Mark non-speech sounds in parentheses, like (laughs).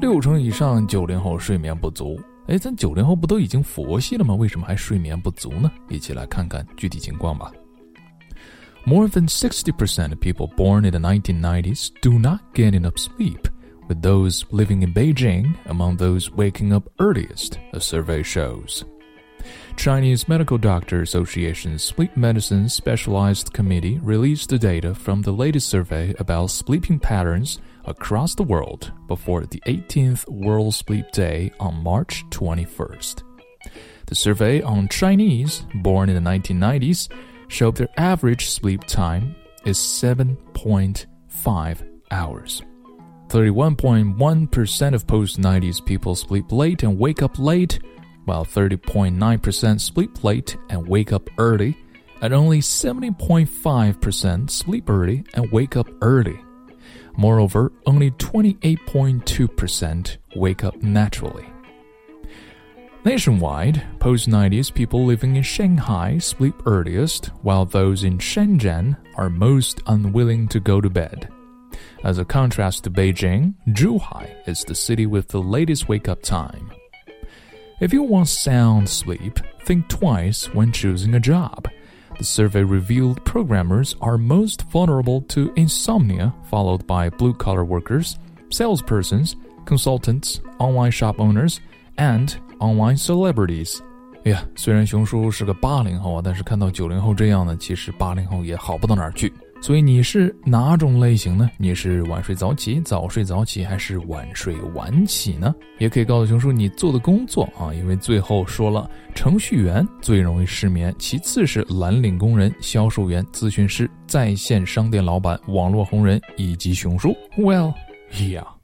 六成以上九零后睡眠不足。哎，咱九零后不都已经佛系了吗？为什么还睡眠不足呢？一起来看看具体情况吧。More than 60% of people born in the 1990s do not get enough sleep, with those living in Beijing among those waking up earliest, a survey shows. Chinese Medical Doctor Association's Sleep Medicine Specialized Committee released the data from the latest survey about sleeping patterns across the world before the 18th World Sleep Day on March 21st. The survey on Chinese born in the 1990s showed their average sleep time is 7.5 hours. 31.1% of post 90s people sleep late and wake up late, while 30.9% sleep late and wake up early, and only 70.5% sleep early and wake up early. Moreover, only 28.2% wake up naturally. Nationwide, post 90s people living in Shanghai sleep earliest, while those in Shenzhen are most unwilling to go to bed. As a contrast to Beijing, Zhuhai is the city with the latest wake up time. If you want sound sleep, think twice when choosing a job. The survey revealed programmers are most vulnerable to insomnia, followed by blue collar workers, salespersons, consultants, online shop owners, and online celebrities. 哎呀，虽然熊叔是个八零后啊，但是看到九零后这样呢，其实八零后也好不到哪儿去。 所以你是哪种类型呢？你是晚睡早起、早睡早起，还是晚睡晚起呢？也可以告诉熊叔你做的工作啊，因为最后说了，程序员最容易失眠，其次是蓝领工人、销售员、咨询师、在线商店老板、网络红人以及熊叔。Well, (laughs) yeah.